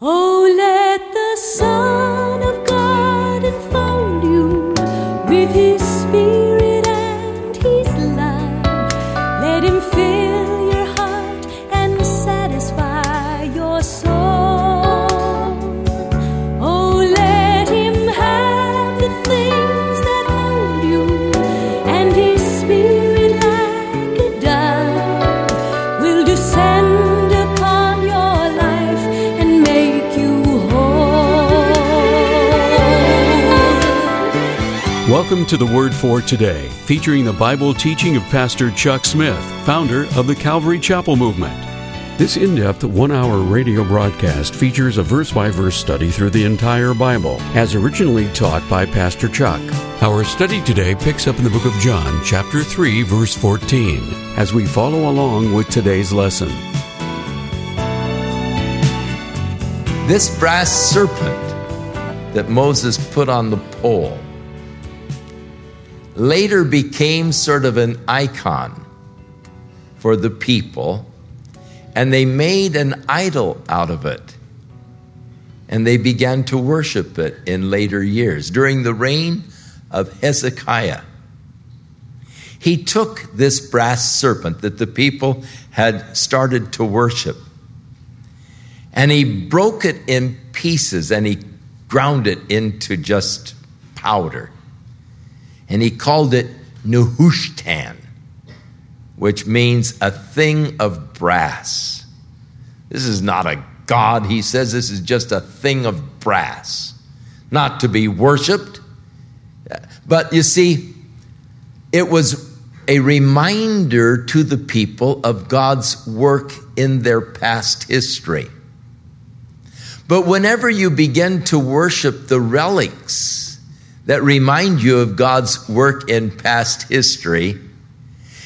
Oh, Welcome to the Word for Today, featuring the Bible teaching of Pastor Chuck Smith, founder of the Calvary Chapel Movement. This in depth one hour radio broadcast features a verse by verse study through the entire Bible, as originally taught by Pastor Chuck. Our study today picks up in the book of John, chapter 3, verse 14, as we follow along with today's lesson. This brass serpent that Moses put on the pole later became sort of an icon for the people, and they made an idol out of it. And they began to worship it in later years. During the reign of Hezekiah, he took this brass serpent that the people had started to worship and he broke it in pieces and he ground it into just powder. And he called it Nehushtan, which means a thing of brass. This is not a god, he says, this is just a thing of brass, not to be worshiped. But you see, it was a reminder to the people of God's work in their past history. But whenever you begin to worship the relics that remind you of God's work in past history,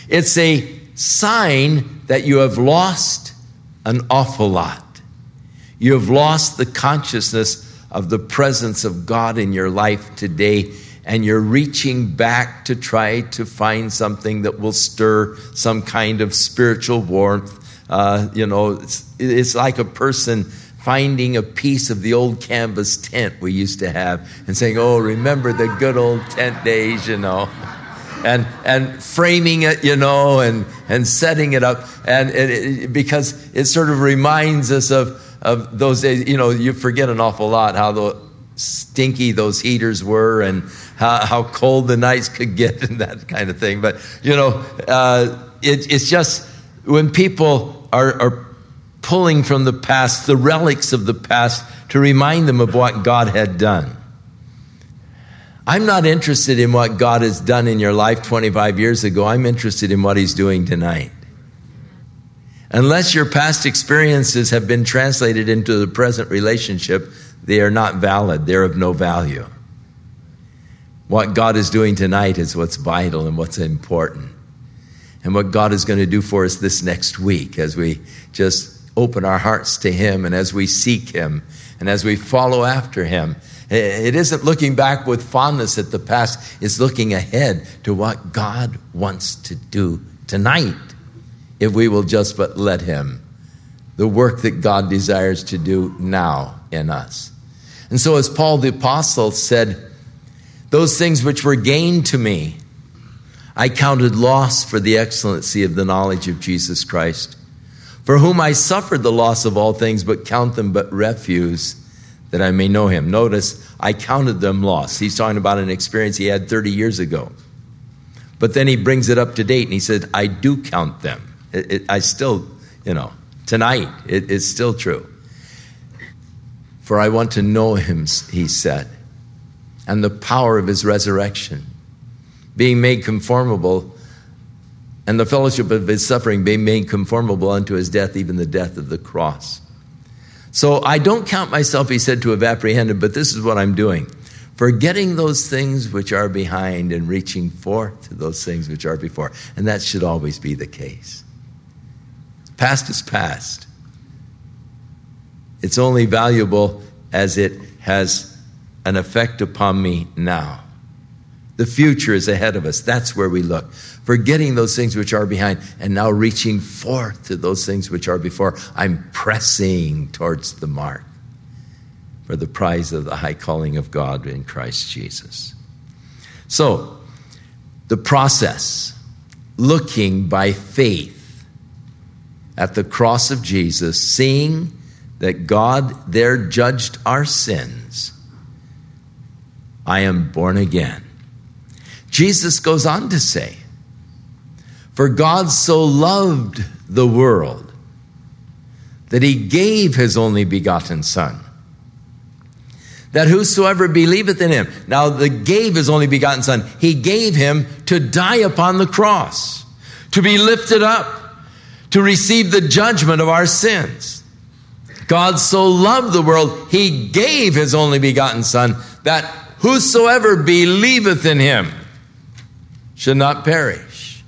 it's a sign that you have lost an awful lot. You have lost the consciousness of the presence of God in your life today, and you're reaching back to try to find something that will stir some kind of spiritual warmth. Uh, you know, it's, it's like a person finding a piece of the old canvas tent we used to have and saying, Oh, remember the good old tent days, you know. And, and framing it, you know, and, and setting it up. And it, it, because it sort of reminds us of, of those days, you know, you forget an awful lot how the stinky those heaters were and how, how cold the nights could get and that kind of thing. But, you know, uh, it, it's just when people are, are pulling from the past, the relics of the past, to remind them of what God had done. I'm not interested in what God has done in your life 25 years ago. I'm interested in what He's doing tonight. Unless your past experiences have been translated into the present relationship, they are not valid. They're of no value. What God is doing tonight is what's vital and what's important. And what God is going to do for us this next week as we just open our hearts to Him and as we seek Him and as we follow after Him. It isn't looking back with fondness at the past, it's looking ahead to what God wants to do tonight if we will just but let Him. The work that God desires to do now in us. And so, as Paul the Apostle said, those things which were gained to me, I counted loss for the excellency of the knowledge of Jesus Christ for whom I suffered the loss of all things, but count them but refuse that I may know him. Notice, I counted them loss. He's talking about an experience he had 30 years ago. But then he brings it up to date and he said, I do count them. It, it, I still, you know, tonight, it, it's still true. For I want to know him, he said, and the power of his resurrection, being made conformable and the fellowship of his suffering be made conformable unto his death, even the death of the cross. So I don't count myself, he said, to have apprehended, but this is what I'm doing. Forgetting those things which are behind and reaching forth to those things which are before. And that should always be the case. Past is past. It's only valuable as it has an effect upon me now. The future is ahead of us. That's where we look. Forgetting those things which are behind and now reaching forth to those things which are before. I'm pressing towards the mark. for the prize of the high calling of God in Christ Jesus. So, the process, looking by faith at the cross of Jesus, seeing that God there judged our sins. I am born again. Jesus goes on to say, For God so loved the world that he gave his only begotten Son, that whosoever believeth in him, now the gave his only begotten Son, he gave him to die upon the cross, to be lifted up, to receive the judgment of our sins. God so loved the world, he gave his only begotten Son, that whosoever believeth in him should not perish,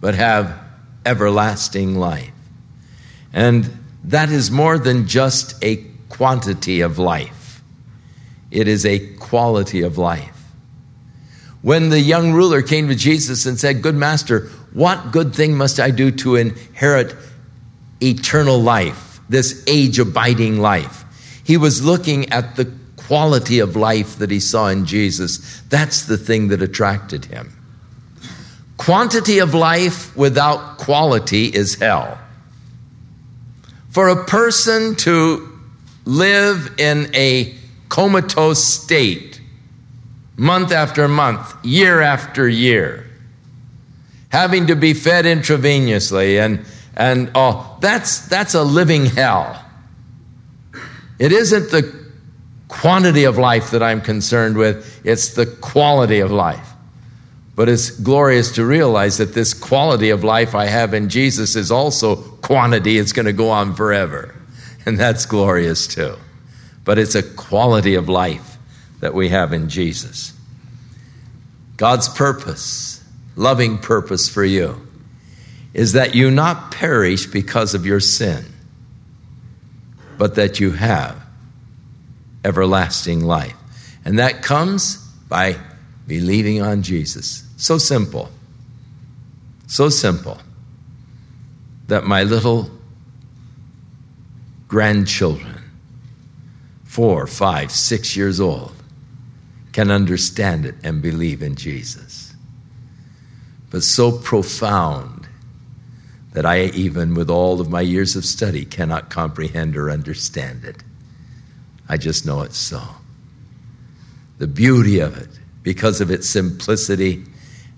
but have everlasting life. And that is more than just a quantity of life, it is a quality of life. When the young ruler came to Jesus and said, Good master, what good thing must I do to inherit eternal life, this age abiding life? He was looking at the quality of life that he saw in Jesus. That's the thing that attracted him. Quantity of life without quality is hell. For a person to live in a comatose state, month after month, year after year, having to be fed intravenously, and, and oh, that's, that's a living hell. It isn't the quantity of life that I'm concerned with, it's the quality of life. But it's glorious to realize that this quality of life I have in Jesus is also quantity. It's going to go on forever. And that's glorious too. But it's a quality of life that we have in Jesus. God's purpose, loving purpose for you, is that you not perish because of your sin, but that you have everlasting life. And that comes by believing on Jesus. So simple. So simple that my little grandchildren, four, five, six years old, can understand it and believe in Jesus. But so profound that I, even with all of my years of study, cannot comprehend or understand it. I just know it's so. The beauty of it, because of its simplicity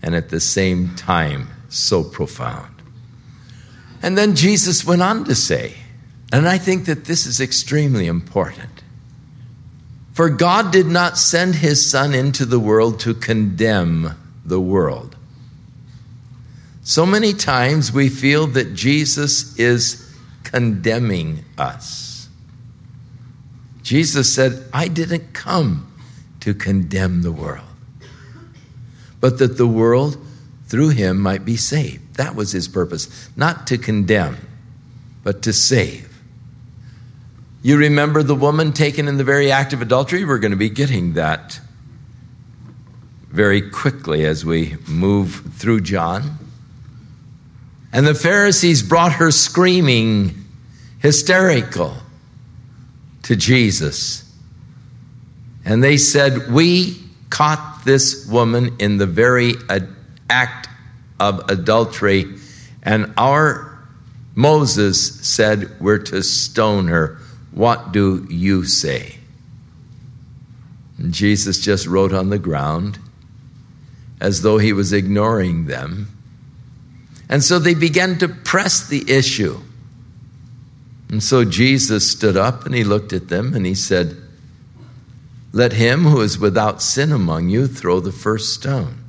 and at the same time so profound. And then Jesus went on to say, and I think that this is extremely important. For God did not send his Son into the world to condemn the world. So many times we feel that Jesus is condemning us. Jesus said, I didn't come to condemn the world but that the world through him might be saved. That was his purpose, not to condemn, but to save. You remember the woman taken in the very act of adultery? We're going to be getting that very quickly as we move through John. And the Pharisees brought her screaming, hysterical, to Jesus. And they said, We caught this woman in the very act of adultery, and our Moses said, We're to stone her. What do you say? And Jesus just wrote on the ground as though he was ignoring them. And so they began to press the issue. And so Jesus stood up and he looked at them and he said, let him who is without sin among you throw the first stone.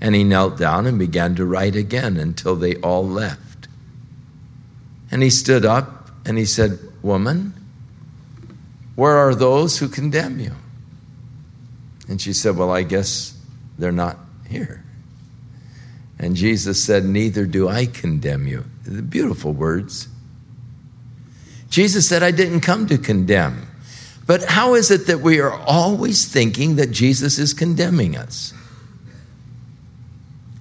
And he knelt down and began to write again until they all left. And he stood up and he said, Woman, where are those who condemn you? And she said, Well, I guess they're not here. And Jesus said, Neither do I condemn you. The beautiful words. Jesus said, I didn't come to condemn. But how is it that we are always thinking that Jesus is condemning us?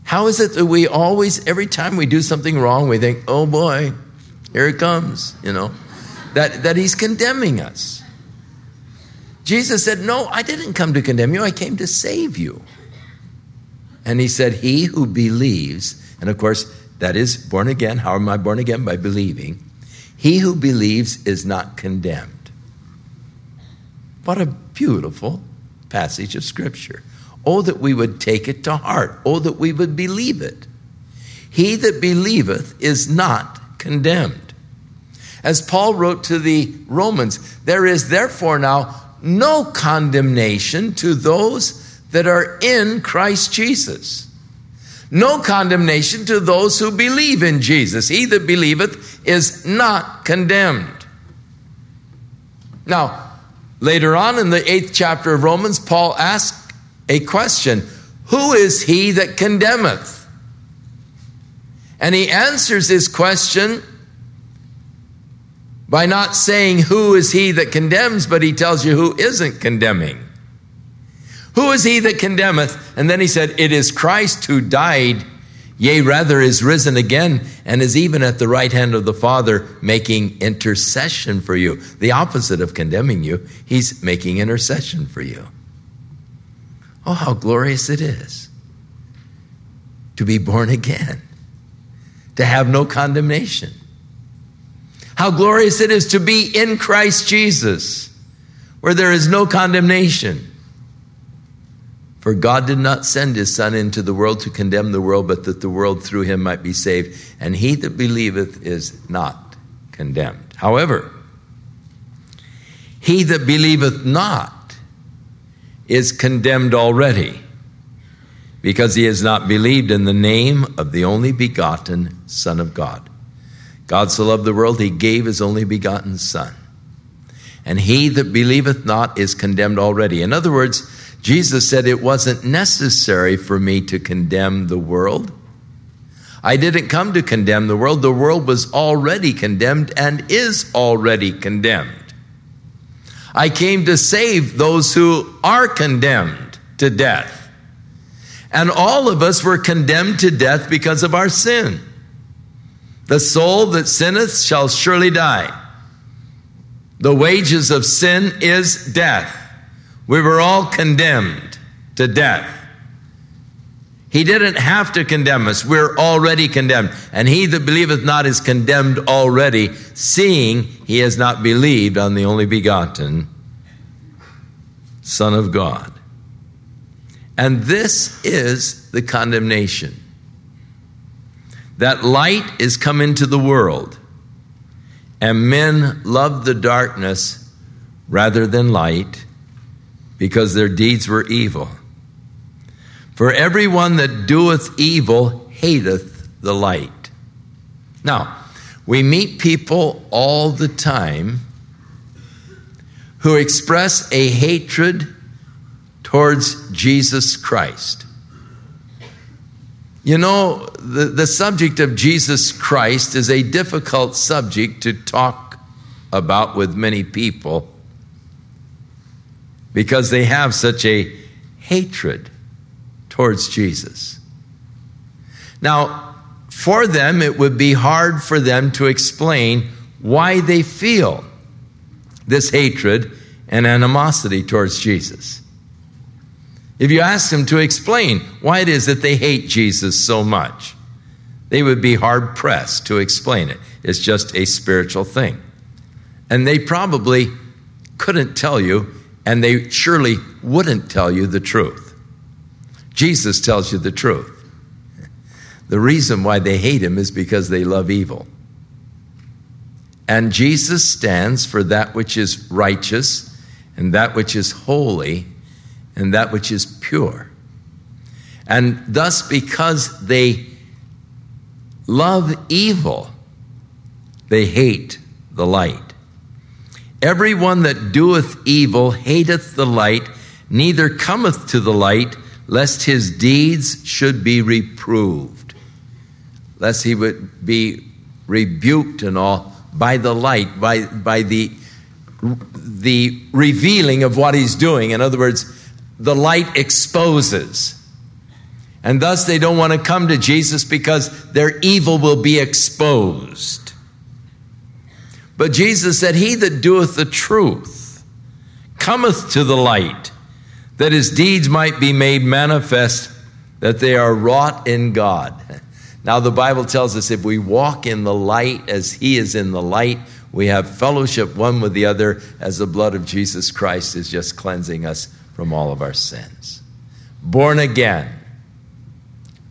How is it that we always, every time we do something wrong, we think, oh boy, here it comes, you know, that, that he's condemning us? Jesus said, No, I didn't come to condemn you, I came to save you. And he said, He who believes, and of course, that is born again. How am I born again? By believing. He who believes is not condemned. What a beautiful passage of Scripture. Oh, that we would take it to heart. Oh, that we would believe it. He that believeth is not condemned. As Paul wrote to the Romans, there is therefore now no condemnation to those that are in Christ Jesus. No condemnation to those who believe in Jesus. He that believeth is not condemned. Now, later on in the eighth chapter of Romans, Paul asks a question Who is he that condemneth? And he answers his question by not saying, Who is he that condemns, but he tells you who isn't condemning. Who is he that condemneth? And then he said, It is Christ who died, yea, rather is risen again, and is even at the right hand of the Father making intercession for you. The opposite of condemning you, he's making intercession for you. Oh, how glorious it is to be born again, to have no condemnation. How glorious it is to be in Christ Jesus, where there is no condemnation. For God did not send his Son into the world to condemn the world, but that the world through him might be saved. And he that believeth is not condemned. However, he that believeth not is condemned already, because he has not believed in the name of the only begotten Son of God. God so loved the world, he gave his only begotten Son. And he that believeth not is condemned already. In other words, Jesus said it wasn't necessary for me to condemn the world. I didn't come to condemn the world. The world was already condemned and is already condemned. I came to save those who are condemned to death. And all of us were condemned to death because of our sin. The soul that sinneth shall surely die. The wages of sin is death. We were all condemned to death. He didn't have to condemn us. We're already condemned. And he that believeth not is condemned already, seeing he has not believed on the only begotten Son of God. And this is the condemnation that light is come into the world, and men love the darkness rather than light because their deeds were evil. For everyone that doeth evil hateth the light. Now, we meet people all the time who express a hatred towards Jesus Christ. You know, the, the subject of Jesus Christ is a difficult subject to talk about with many people because they have such a hatred towards Jesus. Now, for them, it would be hard for them to explain why they feel this hatred and animosity towards Jesus. If you ask them to explain why it is that they hate Jesus so much, they would be hard pressed to explain it. It's just a spiritual thing. And they probably couldn't tell you and they surely wouldn't tell you the truth. Jesus tells you the truth. The reason why they hate him is because they love evil. And Jesus stands for that which is righteous, and that which is holy, and that which is pure. And thus, because they love evil, they hate the light. Everyone that doeth evil hateth the light, neither cometh to the light, lest his deeds should be reproved, lest he would be rebuked and all by the light, by, by the, the revealing of what he's doing. In other words, the light exposes. And thus they don't want to come to Jesus because their evil will be exposed. But Jesus said, He that doeth the truth cometh to the light, that his deeds might be made manifest, that they are wrought in God. Now, the Bible tells us if we walk in the light as he is in the light, we have fellowship one with the other as the blood of Jesus Christ is just cleansing us from all of our sins. Born again,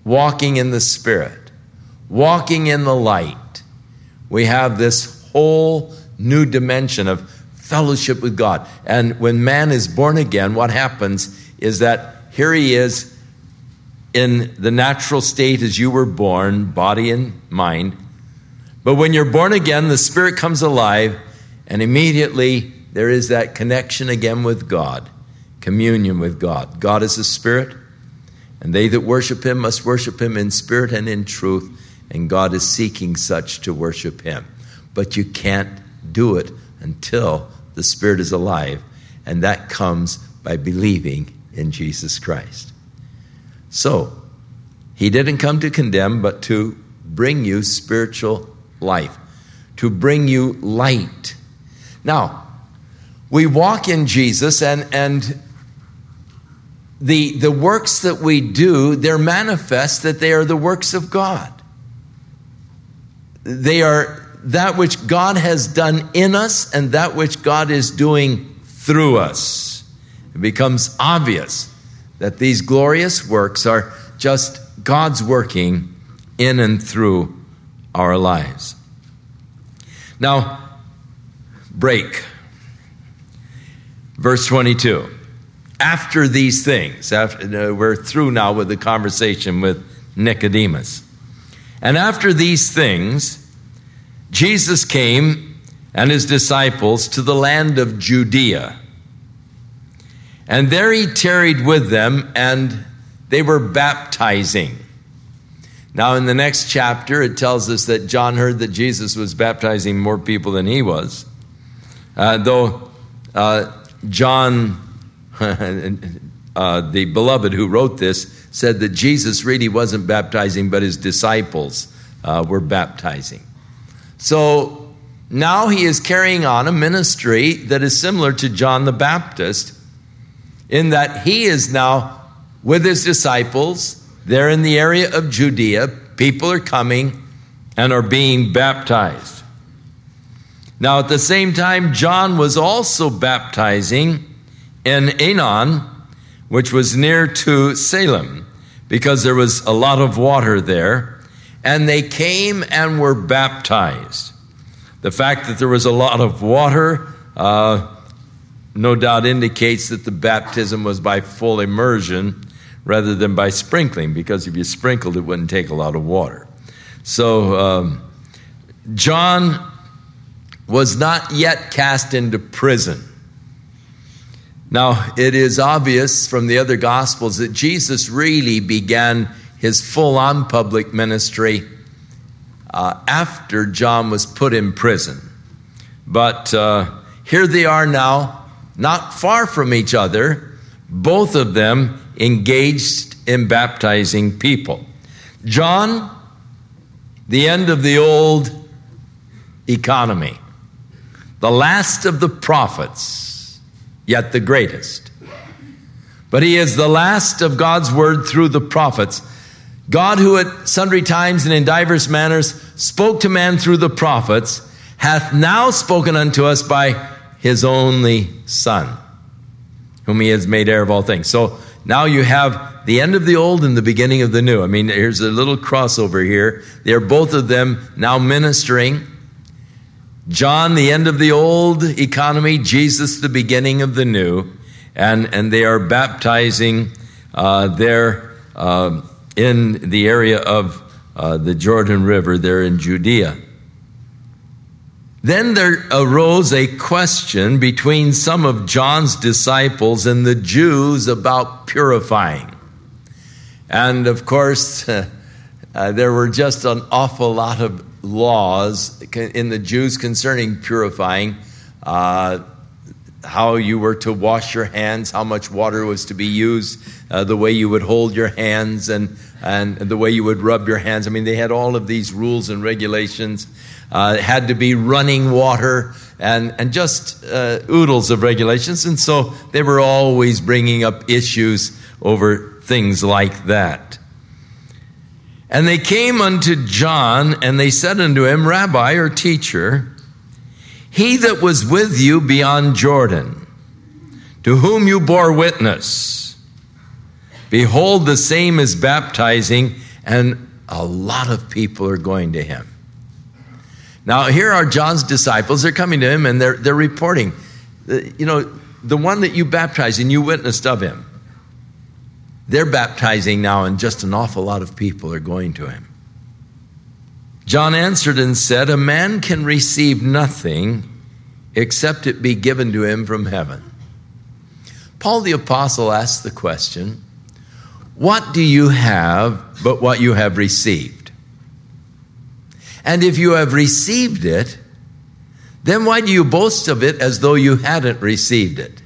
walking in the Spirit, walking in the light, we have this whole new dimension of fellowship with God. And when man is born again, what happens is that here he is in the natural state as you were born, body and mind. But when you're born again, the Spirit comes alive, and immediately there is that connection again with God, communion with God. God is a Spirit, and they that worship Him must worship Him in spirit and in truth, and God is seeking such to worship Him. But you can't do it until the Spirit is alive, and that comes by believing in Jesus Christ. So, He didn't come to condemn, but to bring you spiritual life, to bring you light. Now, we walk in Jesus, and, and the, the works that we do, they're manifest that they are the works of God. They are that which God has done in us and that which God is doing through us. It becomes obvious that these glorious works are just God's working in and through our lives. Now, break. Verse 22. After these things, after, uh, we're through now with the conversation with Nicodemus. And after these things, Jesus came and his disciples to the land of Judea. And there he tarried with them, and they were baptizing. Now, in the next chapter, it tells us that John heard that Jesus was baptizing more people than he was. Uh, though uh, John, uh, the beloved who wrote this, said that Jesus really wasn't baptizing, but his disciples uh, were baptizing. So now he is carrying on a ministry that is similar to John the Baptist, in that he is now with his disciples. They're in the area of Judea. People are coming and are being baptized. Now, at the same time, John was also baptizing in Aenon, which was near to Salem, because there was a lot of water there. And they came and were baptized. The fact that there was a lot of water uh, no doubt indicates that the baptism was by full immersion rather than by sprinkling, because if you sprinkled, it wouldn't take a lot of water. So, um, John was not yet cast into prison. Now, it is obvious from the other Gospels that Jesus really began his full on public ministry uh, after John was put in prison. But uh, here they are now, not far from each other, both of them engaged in baptizing people. John, the end of the old economy, the last of the prophets yet the greatest. But he is the last of God's word through the prophets. God, who at sundry times and in divers manners spoke to man through the prophets, hath now spoken unto us by his only Son, whom he has made heir of all things. So now you have the end of the old and the beginning of the new. I mean, here's a little crossover here. They are both of them now ministering John, the end of the old economy, Jesus, the beginning of the new. And, and they are baptizing uh, there uh, in the area of uh, the Jordan River, there in Judea. Then there arose a question between some of John's disciples and the Jews about purifying. And of course, uh, there were just an awful lot of laws in the Jews concerning purifying. Uh, how you were to wash your hands, how much water was to be used, uh, the way you would hold your hands, and, and the way you would rub your hands. I mean, they had all of these rules and regulations. Uh, it had to be running water and, and just uh, oodles of regulations. And so they were always bringing up issues over things like that. And they came unto John, and they said unto him, Rabbi or teacher, he that was with you beyond Jordan, to whom you bore witness, behold, the same is baptizing, and a lot of people are going to him. Now, here are John's disciples. They're coming to him and they're, they're reporting, you know, the one that you baptized and you witnessed of him. They're baptizing now, and just an awful lot of people are going to him. John answered and said, A man can receive nothing except it be given to him from heaven. Paul the Apostle asked the question, What do you have but what you have received? And if you have received it, then why do you boast of it as though you hadn't received it?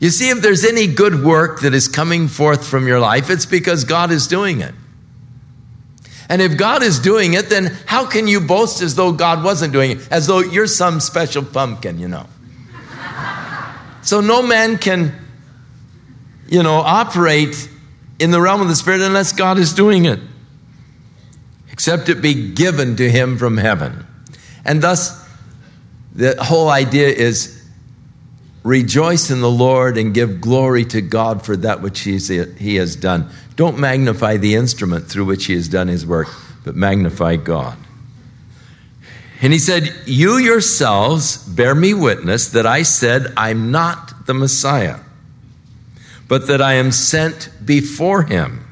You see, if there's any good work that is coming forth from your life, it's because God is doing it. And if God is doing it, then how can you boast as though God wasn't doing it? As though you're some special pumpkin, you know. so no man can, you know, operate in the realm of the Spirit unless God is doing it, except it be given to him from heaven. And thus, the whole idea is Rejoice in the Lord and give glory to God for that which he has done. Don't magnify the instrument through which he has done his work, but magnify God. And he said, You yourselves bear me witness that I said, I'm not the Messiah, but that I am sent before him.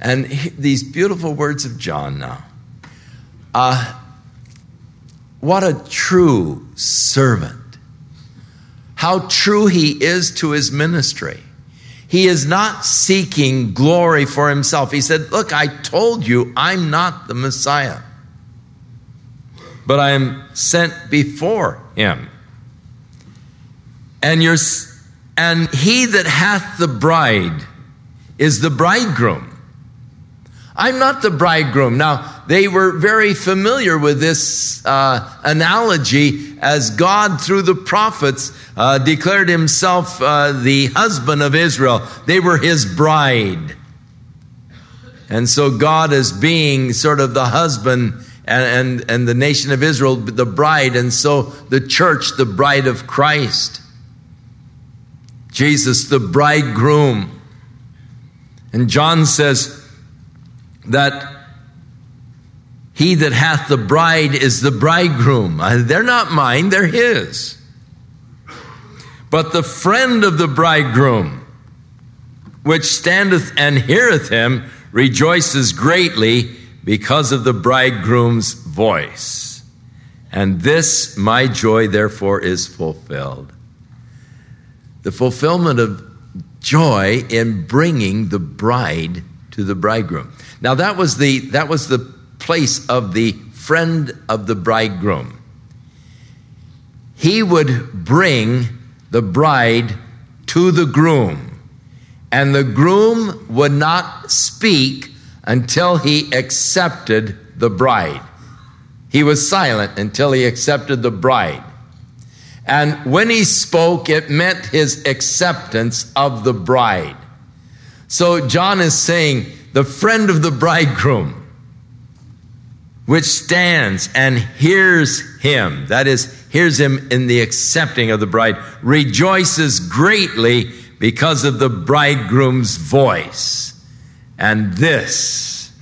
And these beautiful words of John now. Uh, what a true servant how true he is to his ministry. He is not seeking glory for himself. He said, Look, I told you I'm not the Messiah, but I am sent before him. And, you and he that hath the bride is the bridegroom. I'm not the bridegroom. Now, they were very familiar with this uh, analogy as God, through the prophets, uh, declared himself uh, the husband of Israel. They were his bride. And so, God, as being sort of the husband, and, and, and the nation of Israel, the bride, and so the church, the bride of Christ. Jesus, the bridegroom. And John says, that he that hath the bride is the bridegroom. Uh, they're not mine, they're his. But the friend of the bridegroom, which standeth and heareth him, rejoices greatly because of the bridegroom's voice. And this my joy, therefore, is fulfilled. The fulfillment of joy in bringing the bride to the bridegroom. Now that was the that was the place of the friend of the bridegroom. He would bring the bride to the groom, and the groom would not speak until he accepted the bride. He was silent until he accepted the bride. And when he spoke, it meant his acceptance of the bride. So John is saying, the friend of the bridegroom, which stands and hears him, that is, hears him in the accepting of the bride, rejoices greatly because of the bridegroom's voice. And this,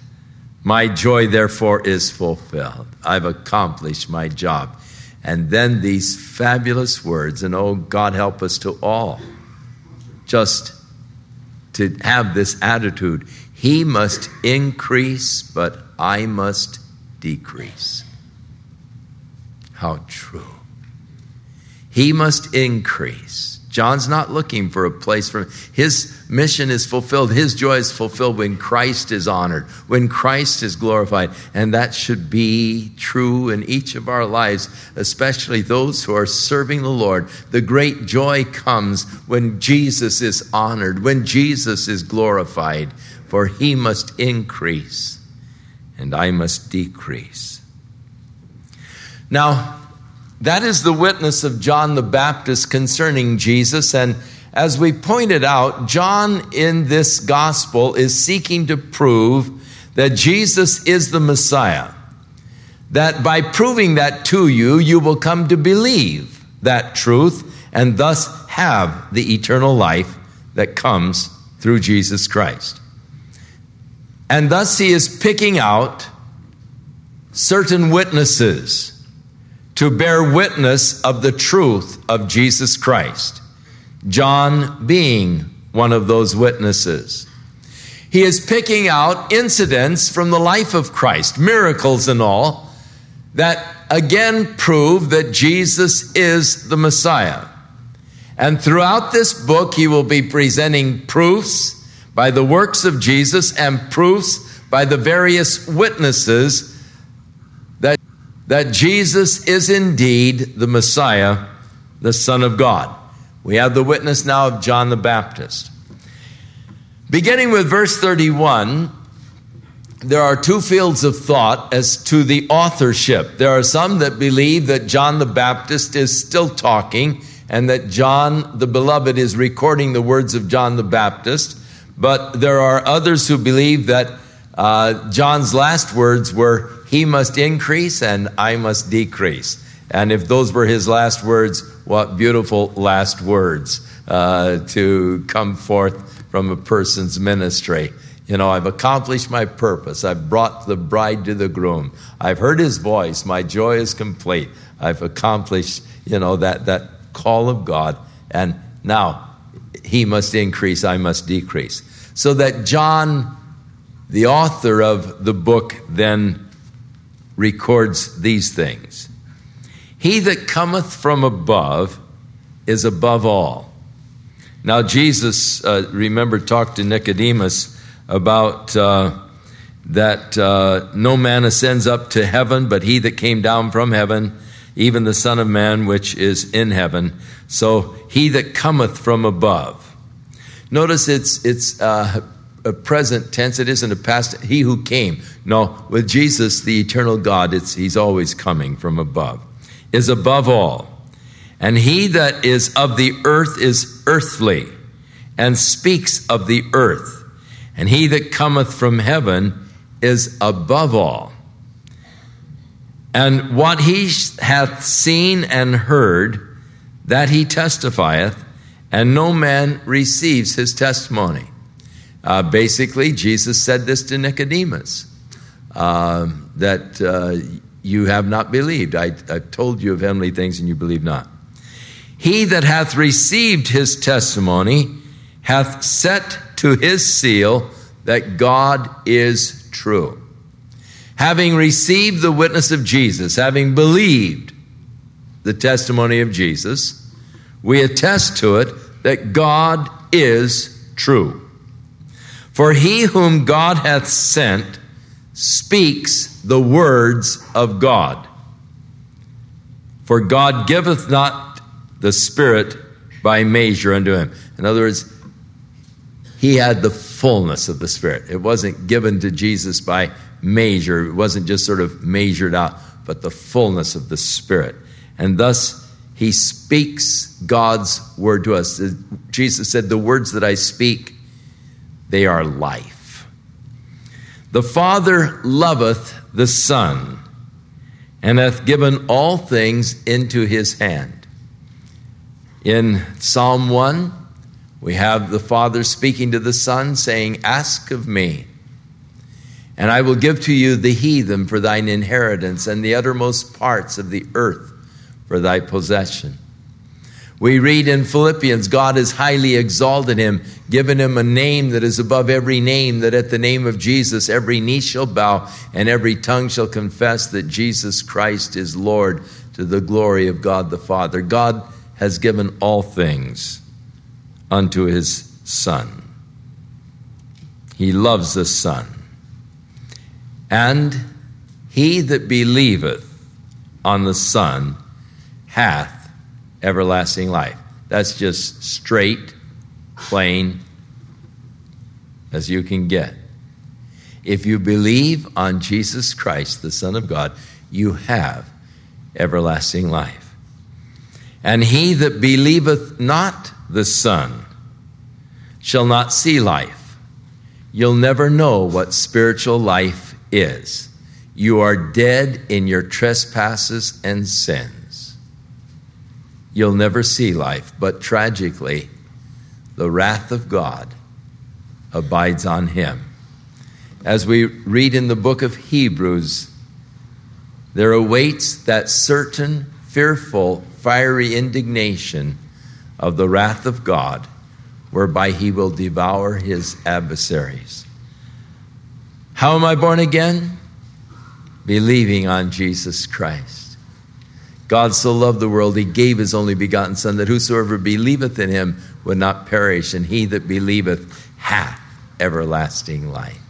my joy, therefore, is fulfilled. I've accomplished my job. And then these fabulous words, and oh, God help us to all, just to have this attitude. He must increase, but I must decrease. How true. He must increase, John's not looking for a place for his mission is fulfilled. His joy is fulfilled when Christ is honored, when Christ is glorified. And that should be true in each of our lives, especially those who are serving the Lord. The great joy comes when Jesus is honored, when Jesus is glorified, for he must increase and I must decrease. Now, that is the witness of John the Baptist concerning Jesus. And as we pointed out, John in this gospel is seeking to prove that Jesus is the Messiah. That by proving that to you, you will come to believe that truth and thus have the eternal life that comes through Jesus Christ. And thus he is picking out certain witnesses to bear witness of the truth of Jesus Christ, John being one of those witnesses. He is picking out incidents from the life of Christ, miracles and all, that again prove that Jesus is the Messiah. And throughout this book, he will be presenting proofs by the works of Jesus and proofs by the various witnesses that that Jesus is indeed the Messiah, the Son of God. We have the witness now of John the Baptist. Beginning with verse 31, there are two fields of thought as to the authorship. There are some that believe that John the Baptist is still talking and that John the Beloved is recording the words of John the Baptist. But there are others who believe that uh, John's last words were, He must increase and I must decrease. And if those were his last words, what beautiful last words uh, to come forth from a person's ministry. You know, I've accomplished my purpose. I've brought the bride to the groom. I've heard his voice. My joy is complete. I've accomplished, you know, that, that call of God. And now he must increase, I must decrease. So that John the author of the book then records these things He that cometh from above is above all. Now, Jesus, uh, remember, talked to Nicodemus about uh, that uh, no man ascends up to heaven, but he that came down from heaven, even the Son of Man which is in heaven. So, he that cometh from above. Notice it's, it's uh, a present tense. It isn't a past. He who came. No, with Jesus, the eternal God, it's, he's always coming from above, is above all. And he that is of the earth is earthly and speaks of the earth. And he that cometh from heaven is above all. And what he hath seen and heard, that he testifieth, and no man receives his testimony. Uh, basically, Jesus said this to Nicodemus uh, that uh, you have not believed. I, I've told you of heavenly things and you believe not. He that hath received his testimony hath set to his seal that God is true. Having received the witness of Jesus, having believed the testimony of Jesus, we attest to it that God is true. For he whom God hath sent speaks the words of God. For God giveth not the Spirit by measure unto him. In other words, he had the fullness of the Spirit. It wasn't given to Jesus by measure, it wasn't just sort of measured out, but the fullness of the Spirit. And thus, he speaks God's word to us. Jesus said, The words that I speak, they are life. The Father loveth the Son, and hath given all things into his hand. In Psalm 1, we have the Father speaking to the Son, saying, Ask of me, and I will give to you the heathen for thine inheritance, and the uttermost parts of the earth for thy possession. We read in Philippians, God has highly exalted him, given him a name that is above every name, that at the name of Jesus every knee shall bow and every tongue shall confess that Jesus Christ is Lord to the glory of God the Father. God has given all things unto his Son. He loves the Son. And he that believeth on the Son hath everlasting life. That's just straight, plain as you can get. If you believe on Jesus Christ, the Son of God, you have everlasting life. And he that believeth not the Son shall not see life. You'll never know what spiritual life is. You are dead in your trespasses and sins. You'll never see life, but tragically, the wrath of God abides on him. As we read in the book of Hebrews, there awaits that certain fearful, fiery indignation of the wrath of God, whereby he will devour his adversaries. How am I born again? Believing on Jesus Christ. God so loved the world, he gave his only begotten Son, that whosoever believeth in him would not perish, and he that believeth hath everlasting life,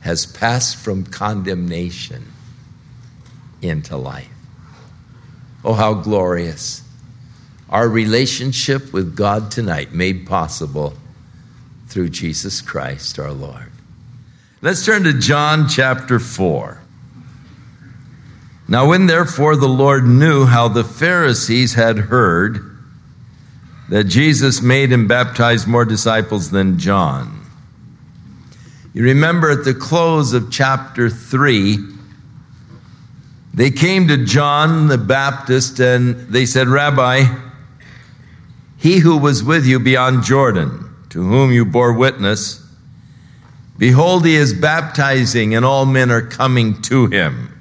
has passed from condemnation into life. Oh, how glorious. Our relationship with God tonight made possible through Jesus Christ our Lord. Let's turn to John chapter 4. Now, when therefore the Lord knew how the Pharisees had heard that Jesus made and baptized more disciples than John, you remember at the close of chapter 3, they came to John the Baptist and they said, Rabbi, he who was with you beyond Jordan, to whom you bore witness, behold, he is baptizing, and all men are coming to him.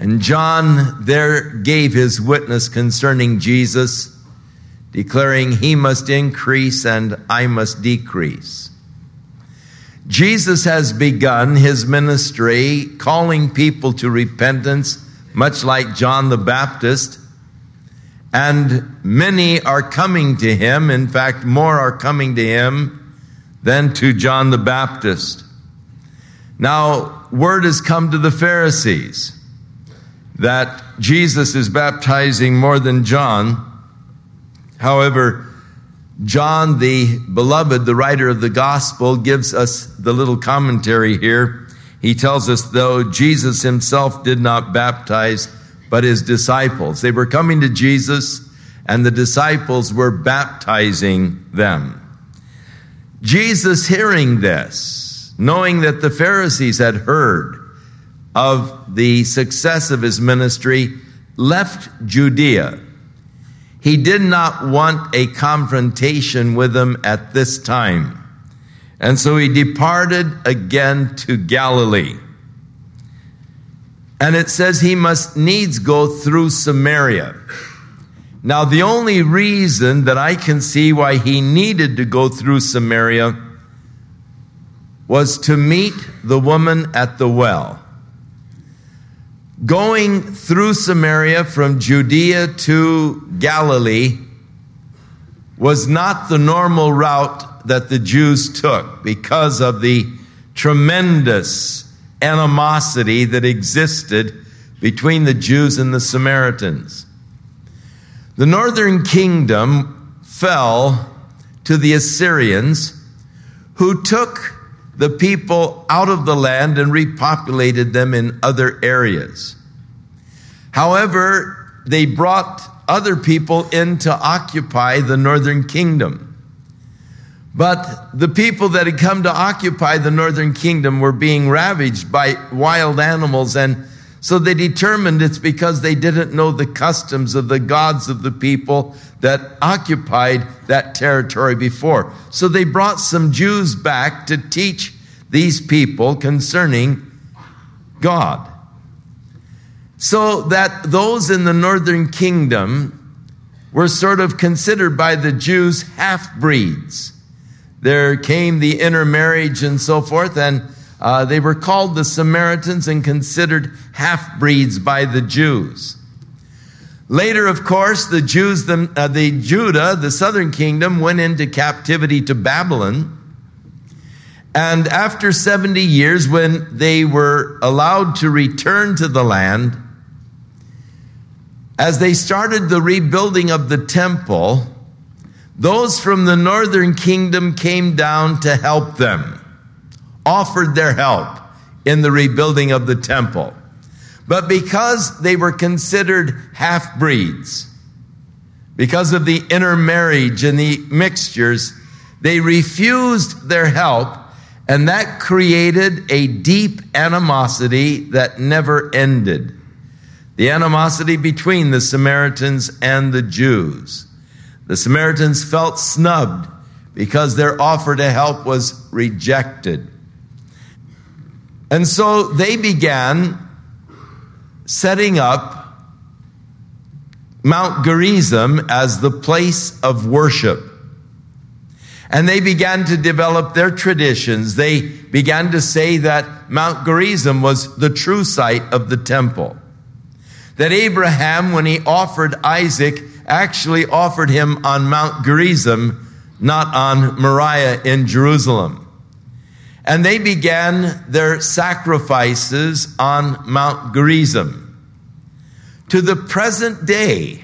And John there gave his witness concerning Jesus, declaring, He must increase and I must decrease. Jesus has begun his ministry calling people to repentance, much like John the Baptist. And many are coming to him. In fact, more are coming to him than to John the Baptist. Now, word has come to the Pharisees that Jesus is baptizing more than John. However, John, the beloved, the writer of the gospel, gives us the little commentary here. He tells us, though Jesus himself did not baptize, but his disciples. They were coming to Jesus, and the disciples were baptizing them. Jesus, hearing this, knowing that the Pharisees had heard of the success of his ministry, left Judea he did not want a confrontation with them at this time. And so he departed again to Galilee. And it says he must needs go through Samaria. Now, the only reason that I can see why he needed to go through Samaria was to meet the woman at the well. Going through Samaria from Judea to Galilee was not the normal route that the Jews took because of the tremendous animosity that existed between the Jews and the Samaritans. The northern kingdom fell to the Assyrians, who took the people out of the land and repopulated them in other areas. However, they brought other people in to occupy the northern kingdom. But the people that had come to occupy the northern kingdom were being ravaged by wild animals, and so they determined it's because they didn't know the customs of the gods of the people that occupied that territory before. So they brought some Jews back to teach these people concerning God. So that those in the northern kingdom were sort of considered by the Jews half breeds. There came the intermarriage and so forth, and uh, they were called the Samaritans and considered half breeds by the Jews. Later, of course, the Jews, the, uh, the Judah, the southern kingdom, went into captivity to Babylon. And after 70 years, when they were allowed to return to the land, as they started the rebuilding of the temple, those from the northern kingdom came down to help them, offered their help in the rebuilding of the temple. But because they were considered half breeds, because of the intermarriage and the mixtures, they refused their help, and that created a deep animosity that never ended the animosity between the Samaritans and the Jews. The Samaritans felt snubbed because their offer to help was rejected. And so they began setting up Mount Gerizim as the place of worship. And they began to develop their traditions. They began to say that Mount Gerizim was the true site of the temple that Abraham, when he offered Isaac, actually offered him on Mount Gerizim, not on Moriah in Jerusalem. And they began their sacrifices on Mount Gerizim. To the present day,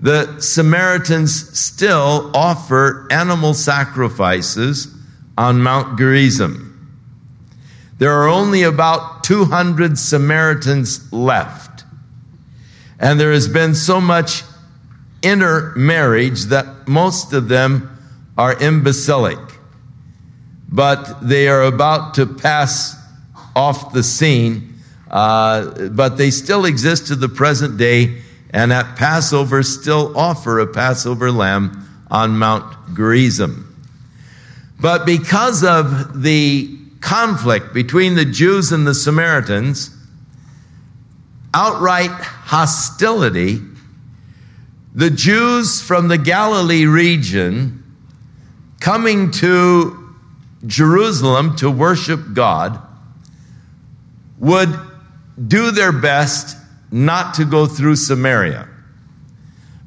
the Samaritans still offer animal sacrifices on Mount Gerizim. There are only about 200 Samaritans left. And there has been so much intermarriage that most of them are imbecilic. But they are about to pass off the scene, uh, but they still exist to the present day, and at Passover still offer a Passover lamb on Mount Gerizim. But because of the conflict between the Jews and the Samaritans, outright hostility, the Jews from the Galilee region coming to Jerusalem to worship God would do their best not to go through Samaria,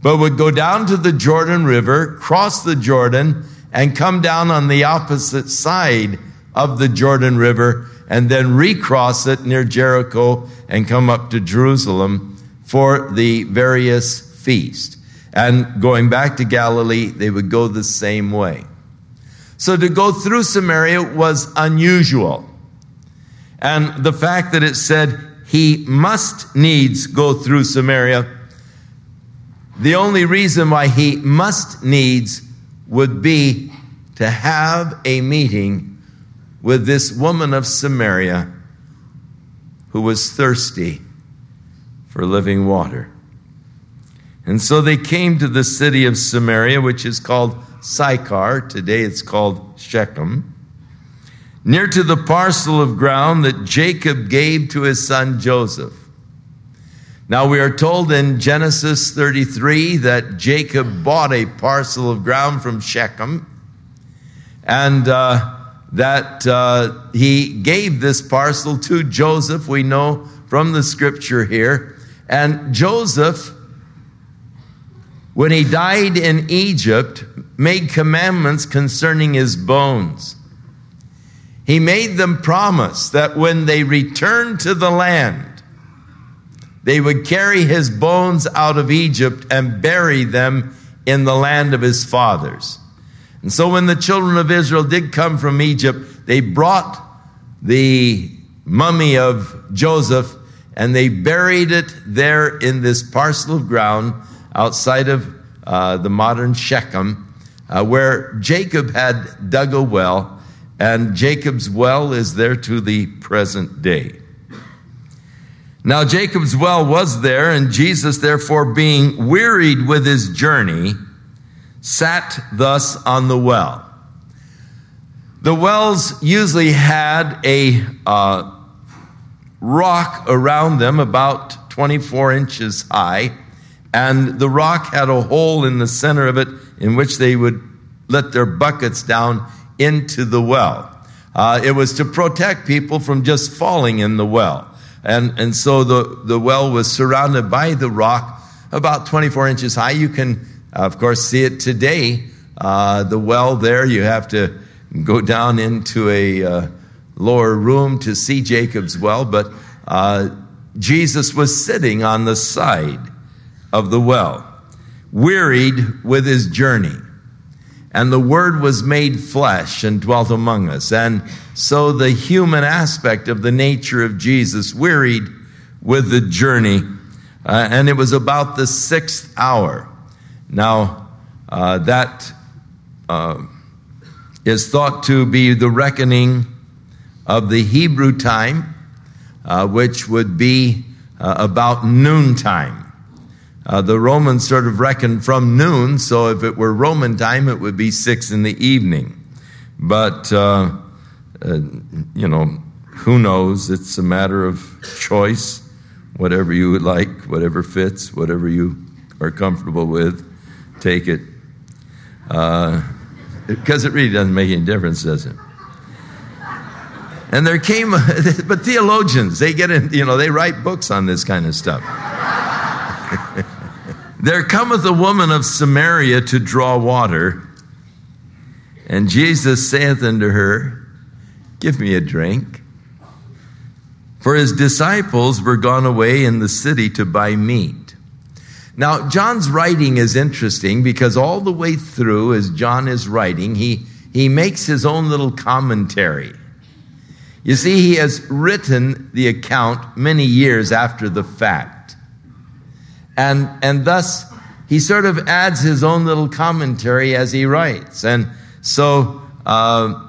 but would go down to the Jordan River, cross the Jordan, and come down on the opposite side of the Jordan River and then recross it near Jericho and come up to Jerusalem for the various feasts. And going back to Galilee, they would go the same way. So to go through Samaria was unusual. And the fact that it said he must needs go through Samaria, the only reason why he must needs would be to have a meeting with this woman of Samaria who was thirsty for living water. And so they came to the city of Samaria, which is called Sychar. Today it's called Shechem. Near to the parcel of ground that Jacob gave to his son Joseph. Now we are told in Genesis 33 that Jacob bought a parcel of ground from Shechem. And uh, that uh, he gave this parcel to Joseph, we know from the scripture here. And Joseph, when he died in Egypt, made commandments concerning his bones. He made them promise that when they returned to the land, they would carry his bones out of Egypt and bury them in the land of his fathers. And so when the children of Israel did come from Egypt, they brought the mummy of Joseph and they buried it there in this parcel of ground outside of uh, the modern Shechem, uh, where Jacob had dug a well, and Jacob's well is there to the present day. Now, Jacob's well was there, and Jesus, therefore, being wearied with his journey, sat thus on the well. The wells usually had a uh, rock around them about 24 inches high, and the rock had a hole in the center of it in which they would let their buckets down into the well. Uh, it was to protect people from just falling in the well. And, and so the, the well was surrounded by the rock about 24 inches high. You can, of course, see it today. Uh, the well there, you have to go down into a uh, lower room to see Jacob's well, but uh, Jesus was sitting on the side of the well, wearied with his journey. And the Word was made flesh and dwelt among us. And so the human aspect of the nature of Jesus wearied with the journey. Uh, and it was about the sixth hour. Now, uh, that uh, is thought to be the reckoning of the Hebrew time, uh, which would be uh, about noontime. Uh, the Romans sort of reckoned from noon, so if it were Roman time, it would be six in the evening. But, uh, uh, you know, who knows? It's a matter of choice. Whatever you would like, whatever fits, whatever you are comfortable with, take it. Because uh, it really doesn't make any difference, does it? And there came, but theologians, they get in, you know, they write books on this kind of stuff. There cometh a woman of Samaria to draw water. And Jesus saith unto her, Give me a drink. For his disciples were gone away in the city to buy meat. Now, John's writing is interesting because all the way through, as John is writing, he, he makes his own little commentary. You see, he has written the account many years after the fact. And, and thus, he sort of adds his own little commentary as he writes. And so uh,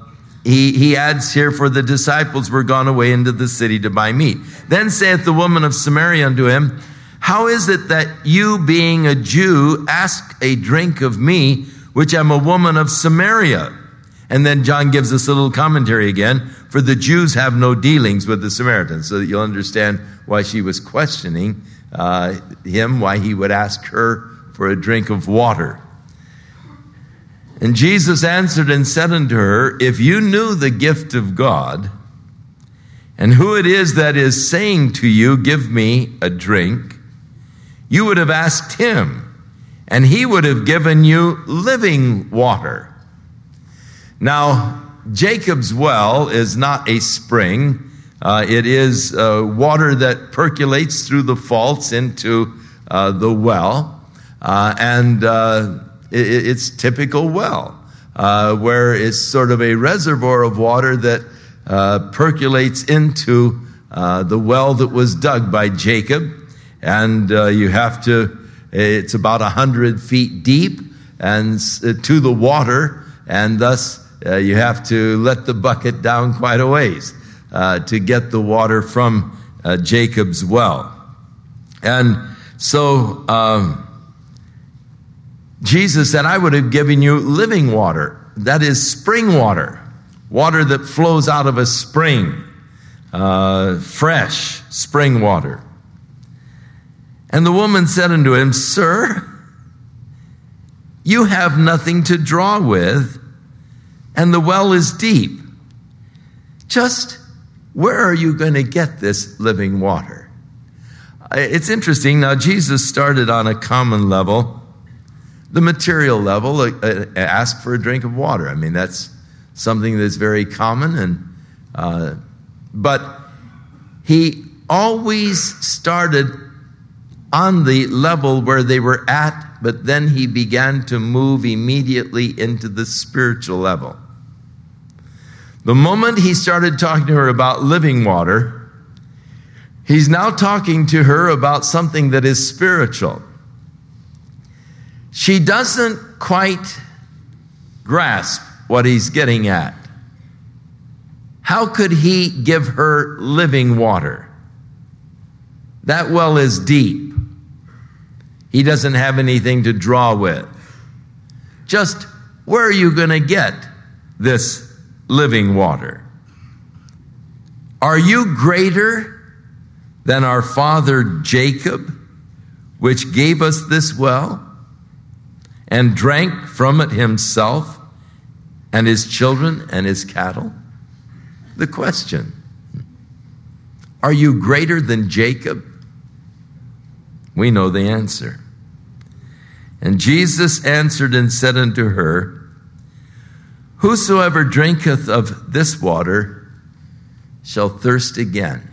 he, he adds here, For the disciples were gone away into the city to buy meat. Then saith the woman of Samaria unto him, How is it that you, being a Jew, ask a drink of me, which am a woman of Samaria? And then John gives us a little commentary again, for the Jews have no dealings with the Samaritans, so that you'll understand why she was questioning uh, him why he would ask her for a drink of water. And Jesus answered and said unto her, If you knew the gift of God, and who it is that is saying to you, Give me a drink, you would have asked him, and he would have given you living water. Now, Jacob's well is not a spring, uh, it is uh, water that percolates through the faults into uh, the well, uh, and uh, it, it's typical well, uh, where it's sort of a reservoir of water that percolates into the well that was dug by Jacob, and you have to. It's about a hundred feet deep and to the water, and thus you have to let the bucket down quite a ways uh, to get the water from uh, Jacob's well. And so um, Jesus said, I would have given you living water. That is spring water, water that flows out of a spring, uh, fresh spring water. And the woman said unto him, Sir, you have nothing to draw with, and the well is deep. Just where are you going to get this living water? It's interesting. Now, Jesus started on a common level, the material level, uh, ask for a drink of water. I mean, that's something that's very common. And, uh, but he always started on the level where they were at, but then he began to move immediately into the spiritual level. The moment he started talking to her about living water, he's now talking to her about something that is spiritual. She doesn't quite grasp what he's getting at. How could he give her living water? That well is deep. He doesn't have anything to draw with. Just where are you going to get this living water. Are you greater than our father Jacob, which gave us this well and drank from it himself and his children and his cattle? The question Are you greater than Jacob? We know the answer. And Jesus answered and said unto her, Whosoever drinketh of this water shall thirst again.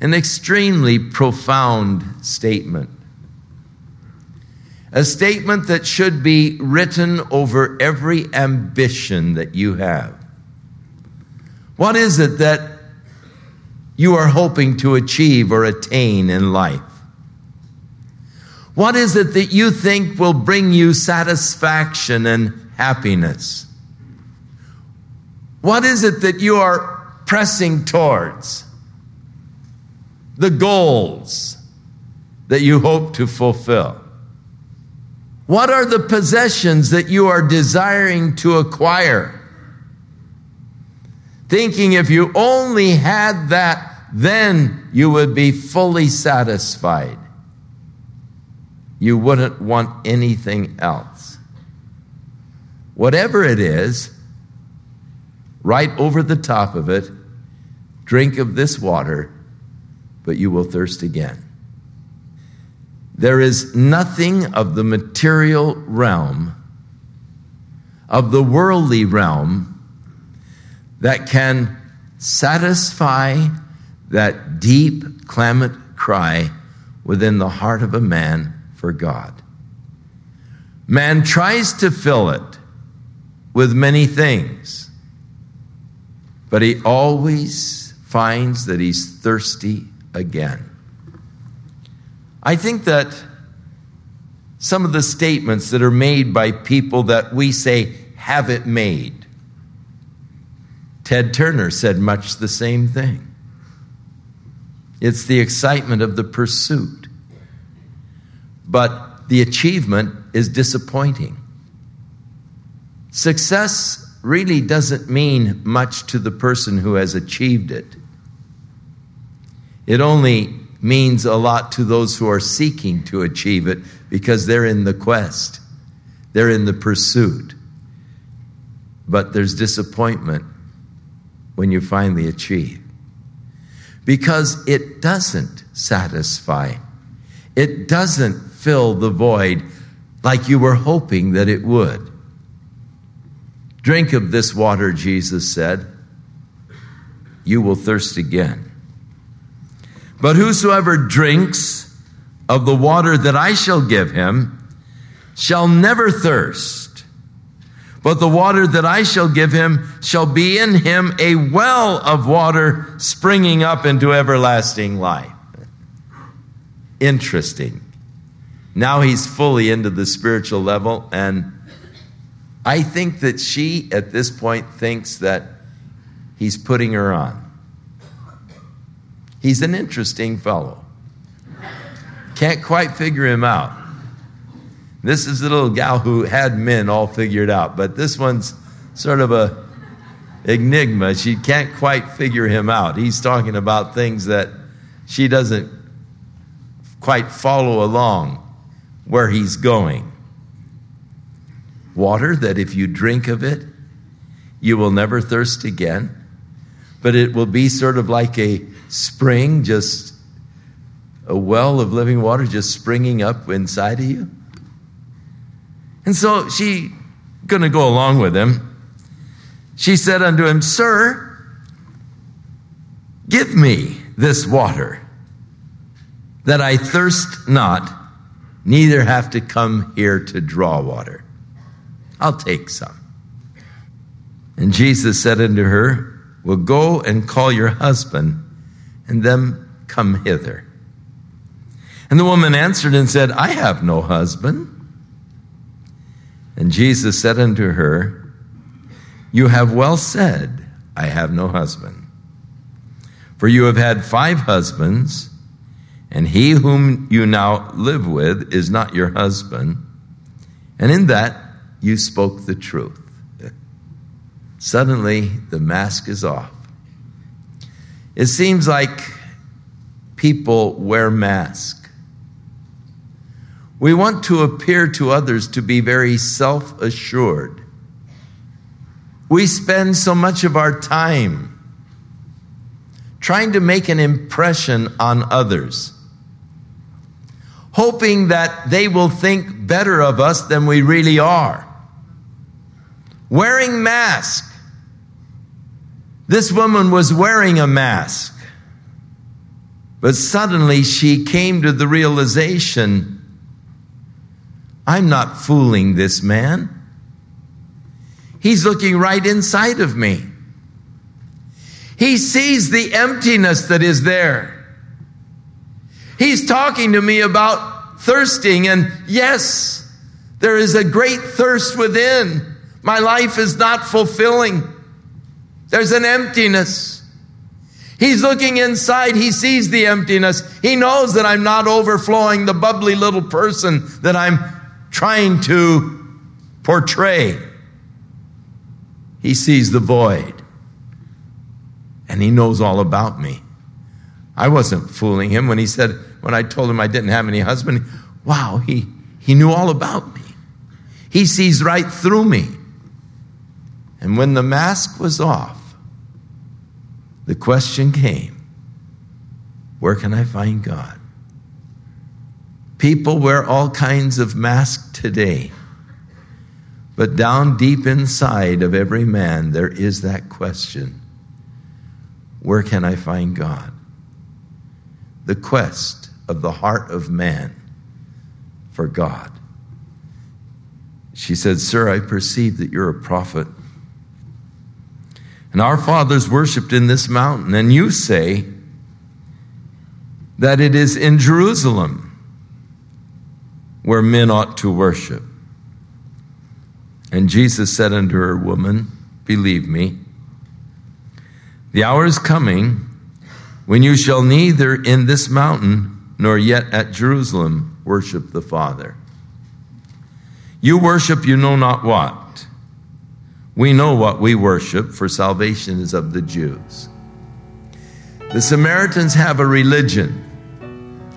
An extremely profound statement. A statement that should be written over every ambition that you have. What is it that you are hoping to achieve or attain in life? What is it that you think will bring you satisfaction and happiness? What is it that you are pressing towards? The goals that you hope to fulfill. What are the possessions that you are desiring to acquire? Thinking if you only had that, then you would be fully satisfied. You wouldn't want anything else. Whatever it is, right over the top of it, drink of this water, but you will thirst again. There is nothing of the material realm, of the worldly realm, that can satisfy that deep, clamant cry within the heart of a man for God. Man tries to fill it with many things, but he always finds that he's thirsty again. I think that some of the statements that are made by people that we say have it made, Ted Turner said much the same thing. It's the excitement of the pursuit. But the achievement is disappointing. Success really doesn't mean much to the person who has achieved it. It only means a lot to those who are seeking to achieve it because they're in the quest, they're in the pursuit. But there's disappointment when you finally achieve because it doesn't satisfy, it doesn't fill the void like you were hoping that it would. Drink of this water, Jesus said, you will thirst again. But whosoever drinks of the water that I shall give him shall never thirst. But the water that I shall give him shall be in him a well of water springing up into everlasting life. Interesting. Now he's fully into the spiritual level, and I think that she, at this point, thinks that he's putting her on. He's an interesting fellow. Can't quite figure him out. This is the little gal who had men all figured out, but this one's sort of a enigma. She can't quite figure him out. He's talking about things that she doesn't quite follow along where he's going. Water that if you drink of it, you will never thirst again, but it will be sort of like a spring, just a well of living water just springing up inside of you. And so she going to go along with him. She said unto him, Sir, give me this water that I thirst not, neither have to come here to draw water. I'll take some. And Jesus said unto her, Well, go and call your husband, and then come hither. And the woman answered and said, I have no husband. And Jesus said unto her, You have well said, I have no husband. For you have had five husbands, and he whom you now live with is not your husband. And in that you spoke the truth. Suddenly, the mask is off. It seems like people wear masks. We want to appear to others to be very self assured. We spend so much of our time trying to make an impression on others, hoping that they will think better of us than we really are. Wearing mask. This woman was wearing a mask. But suddenly she came to the realization I'm not fooling this man. He's looking right inside of me. He sees the emptiness that is there. He's talking to me about thirsting, and yes, there is a great thirst within. My life is not fulfilling. There's an emptiness. He's looking inside. He sees the emptiness. He knows that I'm not overflowing the bubbly little person that I'm trying to portray. He sees the void. And he knows all about me. I wasn't fooling him when he said, when I told him I didn't have any husband, wow, he, he knew all about me. He sees right through me. And when the mask was off, the question came where can I find God? People wear all kinds of masks today. But down deep inside of every man, there is that question where can I find God? The quest of the heart of man for God. She said, Sir, I perceive that you're a prophet. And our fathers worshiped in this mountain, and you say that it is in Jerusalem where men ought to worship. And Jesus said unto her, Woman, believe me, the hour is coming when you shall neither in this mountain nor yet at Jerusalem worship the Father. You worship you know not what. We know what we worship, for salvation is of the Jews. The Samaritans have a religion,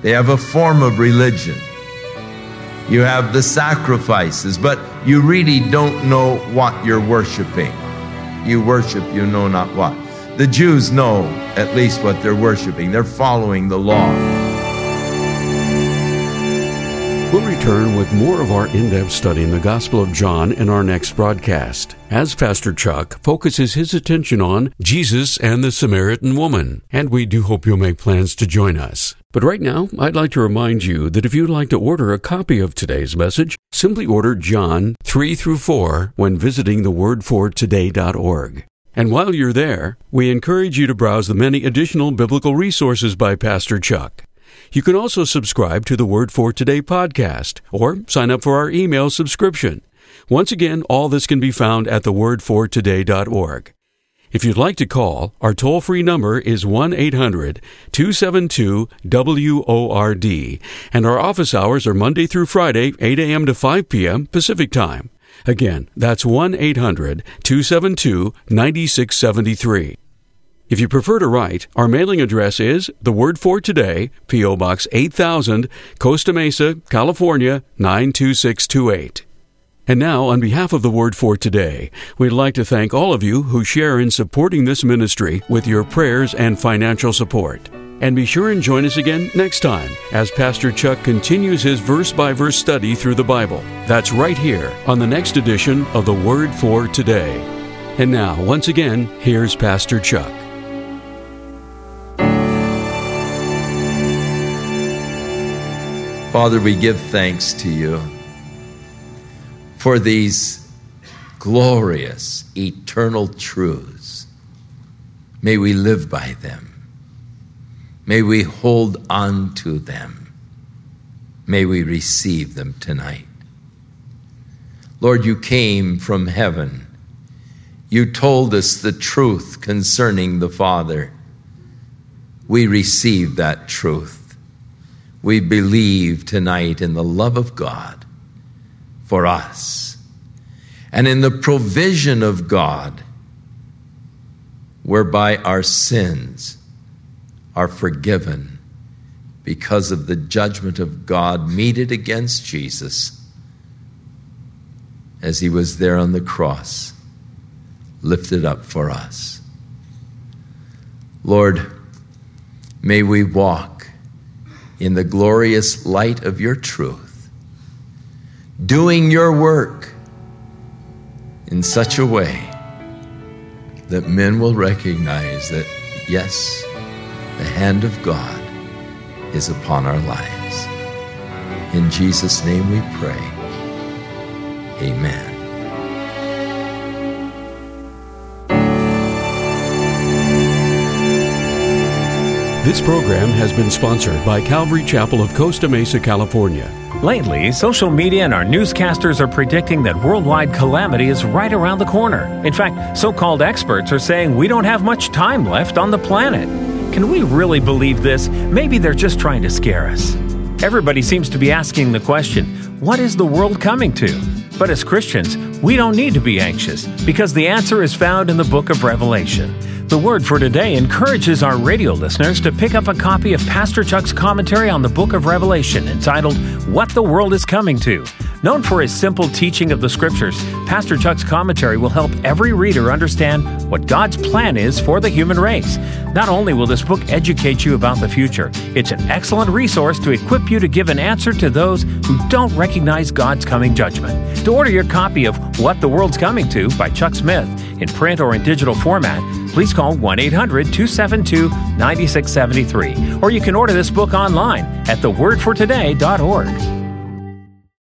they have a form of religion. You have the sacrifices, but you really don't know what you're worshiping. You worship you know not what. The Jews know at least what they're worshiping, they're following the law. We'll return with more of our in depth study in the Gospel of John in our next broadcast, as Pastor Chuck focuses his attention on Jesus and the Samaritan woman. And we do hope you'll make plans to join us. But right now, I'd like to remind you that if you'd like to order a copy of today's message, simply order John 3 through 4 when visiting thewordfortoday.org. And while you're there, we encourage you to browse the many additional biblical resources by Pastor Chuck. You can also subscribe to the Word for Today podcast or sign up for our email subscription. Once again, all this can be found at thewordfortoday.org. If you'd like to call, our toll free number is 1 800 272 WORD, and our office hours are Monday through Friday, 8 a.m. to 5 p.m. Pacific Time. Again, that's 1 800 272 9673. If you prefer to write, our mailing address is The Word for Today, P.O. Box 8000, Costa Mesa, California 92628. And now, on behalf of The Word for Today, we'd like to thank all of you who share in supporting this ministry with your prayers and financial support. And be sure and join us again next time as Pastor Chuck continues his verse by verse study through the Bible. That's right here on the next edition of The Word for Today. And now, once again, here's Pastor Chuck. Father, we give thanks to you for these glorious, eternal truths. May we live by them. May we hold on to them. May we receive them tonight. Lord, you came from heaven. You told us the truth concerning the Father. We receive that truth we believe tonight in the love of God for us and in the provision of God whereby our sins are forgiven because of the judgment of God meted against Jesus as he was there on the cross, lifted up for us. Lord, may we walk in the glorious light of your truth, doing your work in such a way that men will recognize that, yes, the hand of God is upon our lives. In Jesus' name we pray. Amen. This program has been sponsored by Calvary Chapel of Costa Mesa, California. Lately, social media and our newscasters are predicting that worldwide calamity is right around the corner. In fact, so called experts are saying we don't have much time left on the planet. Can we really believe this? Maybe they're just trying to scare us. Everybody seems to be asking the question what is the world coming to? But as Christians, we don't need to be anxious because the answer is found in the book of Revelation. The word for today encourages our radio listeners to pick up a copy of Pastor Chuck's commentary on the book of Revelation entitled What the World is Coming to. Known for his simple teaching of the scriptures, Pastor Chuck's commentary will help every reader understand what God's plan is for the human race. Not only will this book educate you about the future, it's an excellent resource to equip you to give an answer to those who don't recognize God's coming judgment. To order your copy of What the World's Coming to by Chuck Smith in print or in digital format, please call 1 800 272 9673. Or you can order this book online at thewordfortoday.org.